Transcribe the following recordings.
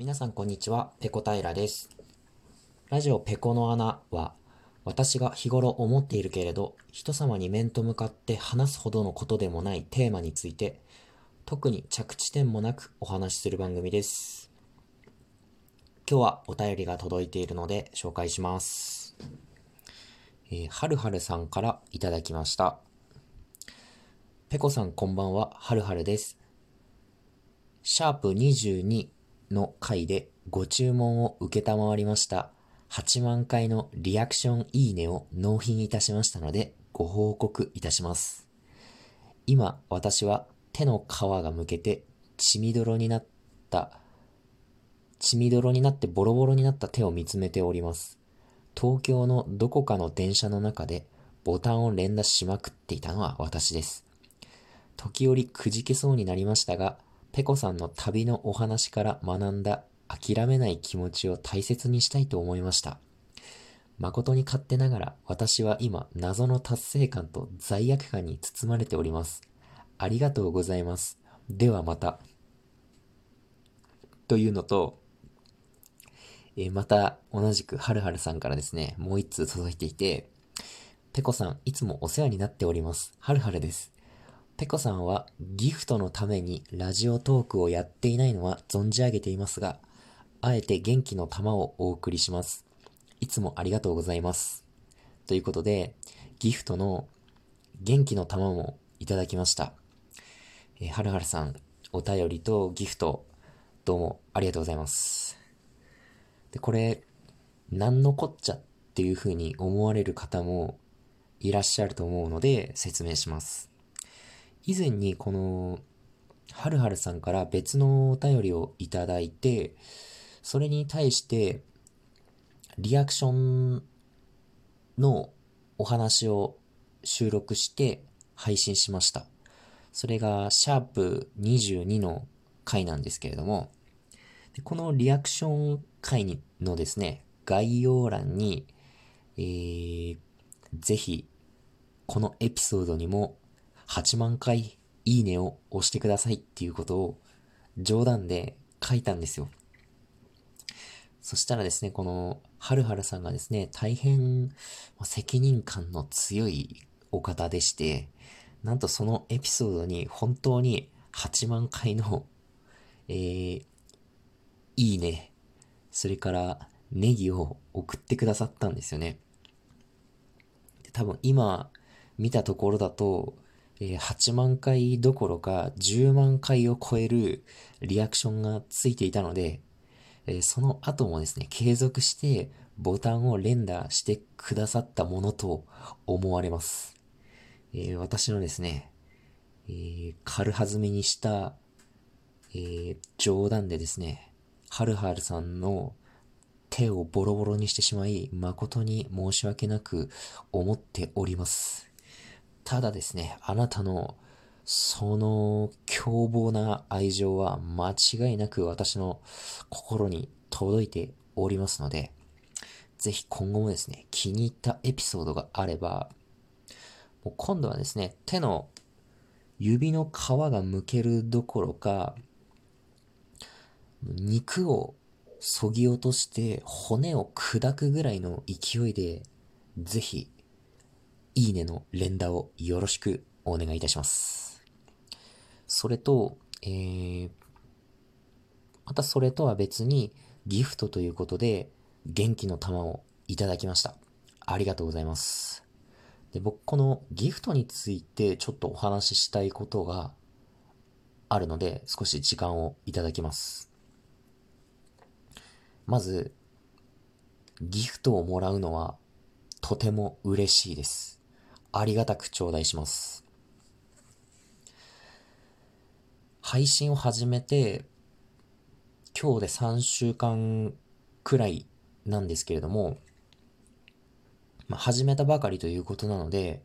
皆さんこんにちは、ペコ平です。ラジオペコの穴は、私が日頃思っているけれど、人様に面と向かって話すほどのことでもないテーマについて、特に着地点もなくお話しする番組です。今日はお便りが届いているので紹介します。えー、はるはるさんからいただきました。ペコさんこんばんは、はるはるです。シャープ22の回でご注文を受けたまわりました8万回のリアクションいいねを納品いたしましたのでご報告いたします。今私は手の皮がむけて血みどろになった血みどろになってボロボロになった手を見つめております。東京のどこかの電車の中でボタンを連打しまくっていたのは私です。時折くじけそうになりましたが、ペコさんの旅のお話から学んだ諦めない気持ちを大切にしたいと思いました。誠に勝手ながら私は今謎の達成感と罪悪感に包まれております。ありがとうございます。ではまた。というのと、え、また同じくはるはるさんからですね、もう一通届いていて、ペコさんいつもお世話になっております。はるはるです。ペコさんはギフトのためにラジオトークをやっていないのは存じ上げていますが、あえて元気の玉をお送りします。いつもありがとうございます。ということで、ギフトの元気の玉もいただきました。えー、はるはるさん、お便りとギフト、どうもありがとうございます。で、これ、何のこっちゃっていう風に思われる方もいらっしゃると思うので説明します。以前にこの、はるはるさんから別のお便りをいただいて、それに対して、リアクションのお話を収録して配信しました。それが、シャープ22の回なんですけれども、このリアクション回のですね、概要欄に、えー、ぜひ、このエピソードにも8万回いいねを押してくださいっていうことを冗談で書いたんですよ。そしたらですね、この、はるはるさんがですね、大変責任感の強いお方でして、なんとそのエピソードに本当に8万回の、えー、いいね、それからネギを送ってくださったんですよね。多分今見たところだと、8万回どころか10万回を超えるリアクションがついていたので、その後もですね、継続してボタンを連打してくださったものと思われます。私のですね、軽はずみにした、冗談でですね、はるはるさんの手をボロボロにしてしまい、誠に申し訳なく思っております。ただですね、あなたのその凶暴な愛情は間違いなく私の心に届いておりますので、ぜひ今後もですね、気に入ったエピソードがあれば、もう今度はですね、手の指の皮がむけるどころか、肉をそぎ落として骨を砕くぐらいの勢いで、ぜひいいねの連打をよろしくお願いいたします。それと、えー、またそれとは別にギフトということで元気の玉をいただきました。ありがとうございます。で僕このギフトについてちょっとお話ししたいことがあるので少し時間をいただきます。まず、ギフトをもらうのはとても嬉しいです。ありがたく頂戴します。配信を始めて、今日で3週間くらいなんですけれども、まあ、始めたばかりということなので、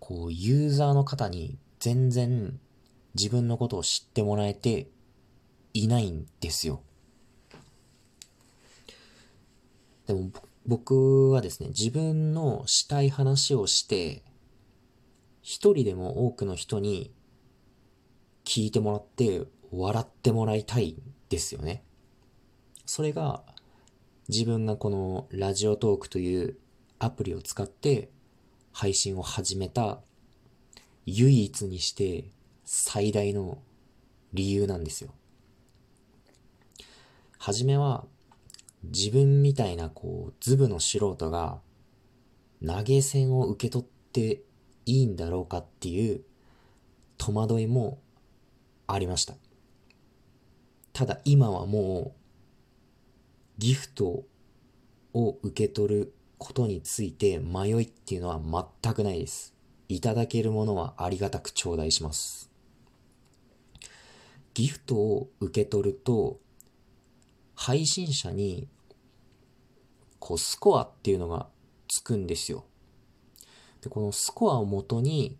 こう、ユーザーの方に全然自分のことを知ってもらえていないんですよ。でも僕はですね、自分のしたい話をして、一人でも多くの人に聞いてもらって笑ってもらいたいんですよね。それが自分がこのラジオトークというアプリを使って配信を始めた唯一にして最大の理由なんですよ。はじめは自分みたいなこうズブの素人が投げ銭を受け取っていいんだろうかっていう戸惑いもありました。ただ今はもうギフトを受け取ることについて迷いっていうのは全くないです。いただけるものはありがたく頂戴します。ギフトを受け取ると配信者にこうスコアっていうのがつくんですよ。で、このスコアをもとに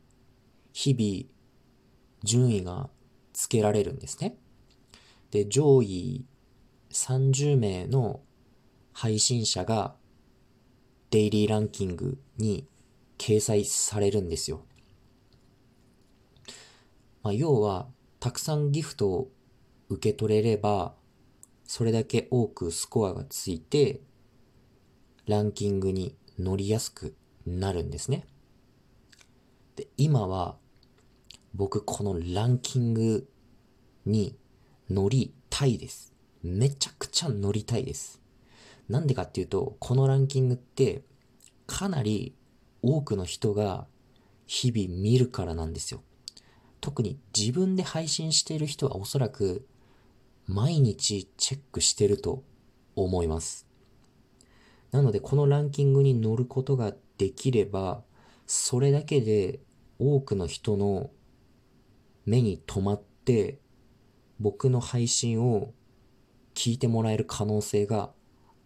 日々順位がつけられるんですね。で、上位30名の配信者がデイリーランキングに掲載されるんですよ。まあ、要は、たくさんギフトを受け取れれば、それだけ多くスコアがついて、ランキングに乗りやすくなるんですね。で、今は、僕このランキングに乗りたいです。めちゃくちゃ乗りたいです。なんでかっていうと、このランキングってかなり多くの人が日々見るからなんですよ。特に自分で配信している人はおそらく毎日チェックしてると思います。なのでこのランキングに乗ることができれば、それだけで多くの人の目に留まって僕の配信を聞いてもらえる可能性が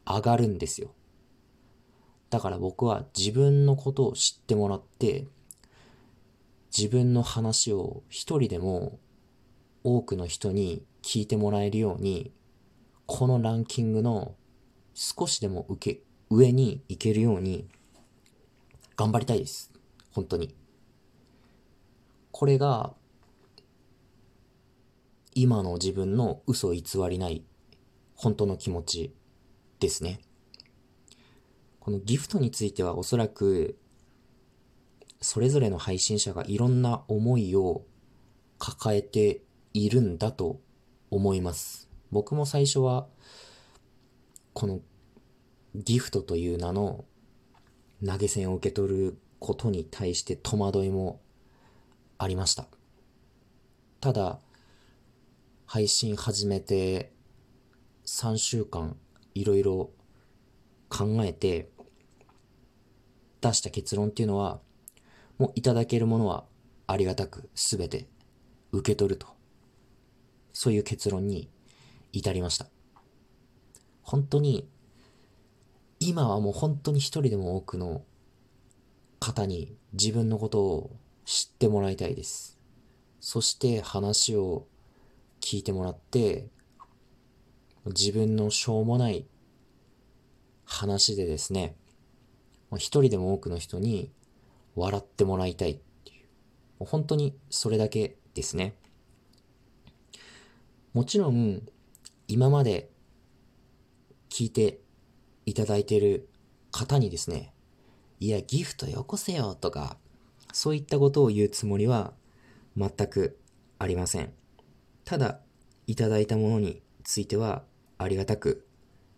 上がるんですよ。だから僕は自分のことを知ってもらって、自分の話を一人でも多くの人に聞いてもらえるように、このランキングの少しでも受け、上に行けるように頑張りたいです。本当に。これが今の自分の嘘偽りない本当の気持ちですね。このギフトについてはおそらくそれぞれの配信者がいろんな思いを抱えているんだと思います。僕も最初はこのギフトという名の投げ銭を受け取ることに対して戸惑いもありました。ただ、配信始めて3週間いろいろ考えて出した結論っていうのはもういただけるものはありがたくすべて受け取るとそういう結論に至りました本当に今はもう本当に一人でも多くの方に自分のことを知ってもらいたいですそして話を聞いてもらって、自分のしょうもない話でですね、一人でも多くの人に笑ってもらいたいっていう。本当にそれだけですね。もちろん、今まで聞いていただいている方にですね、いや、ギフトよこせよとか、そういったことを言うつもりは全くありません。ただ、いただいたものについてはありがたく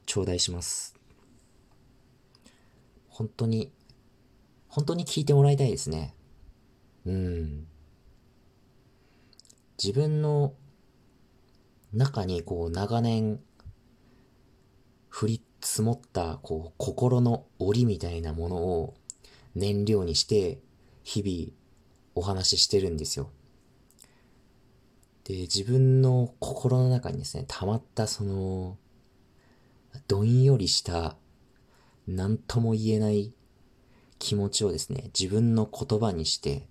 頂戴します。本当に、本当に聞いてもらいたいですね。うん。自分の中にこう長年降り積もったこう心の檻みたいなものを燃料にして日々お話ししてるんですよ。で、自分の心の中にですね、溜まったその、どんよりした、何とも言えない気持ちをですね、自分の言葉にして、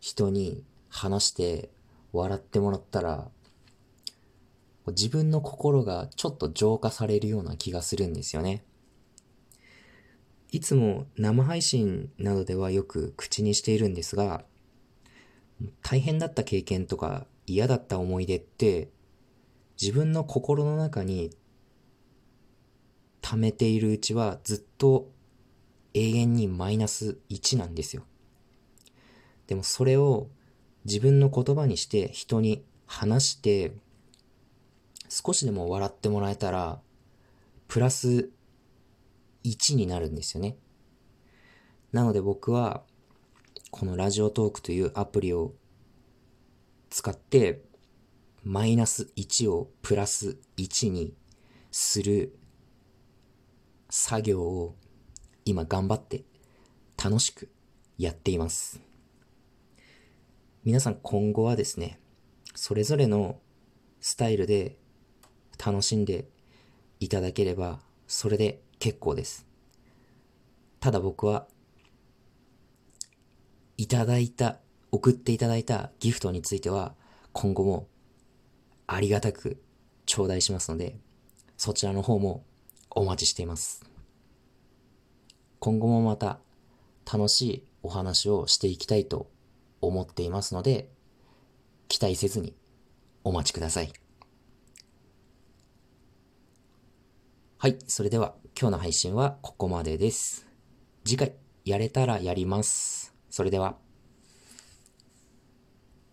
人に話して笑ってもらったら、自分の心がちょっと浄化されるような気がするんですよね。いつも生配信などではよく口にしているんですが、大変だった経験とか嫌だった思い出って自分の心の中に溜めているうちはずっと永遠にマイナス1なんですよ。でもそれを自分の言葉にして人に話して少しでも笑ってもらえたらプラス1になるんですよね。なので僕はこのラジオトークというアプリを使ってマイナス1をプラス1にする作業を今頑張って楽しくやっています。皆さん今後はですね、それぞれのスタイルで楽しんでいただければそれで結構です。ただ僕はいただいた、送っていただいたギフトについては今後もありがたく頂戴しますので、そちらの方もお待ちしています。今後もまた楽しいお話をしていきたいと思っていますので、期待せずにお待ちください。はい、それでは今日の配信はここまでです。次回やれたらやります。それでは。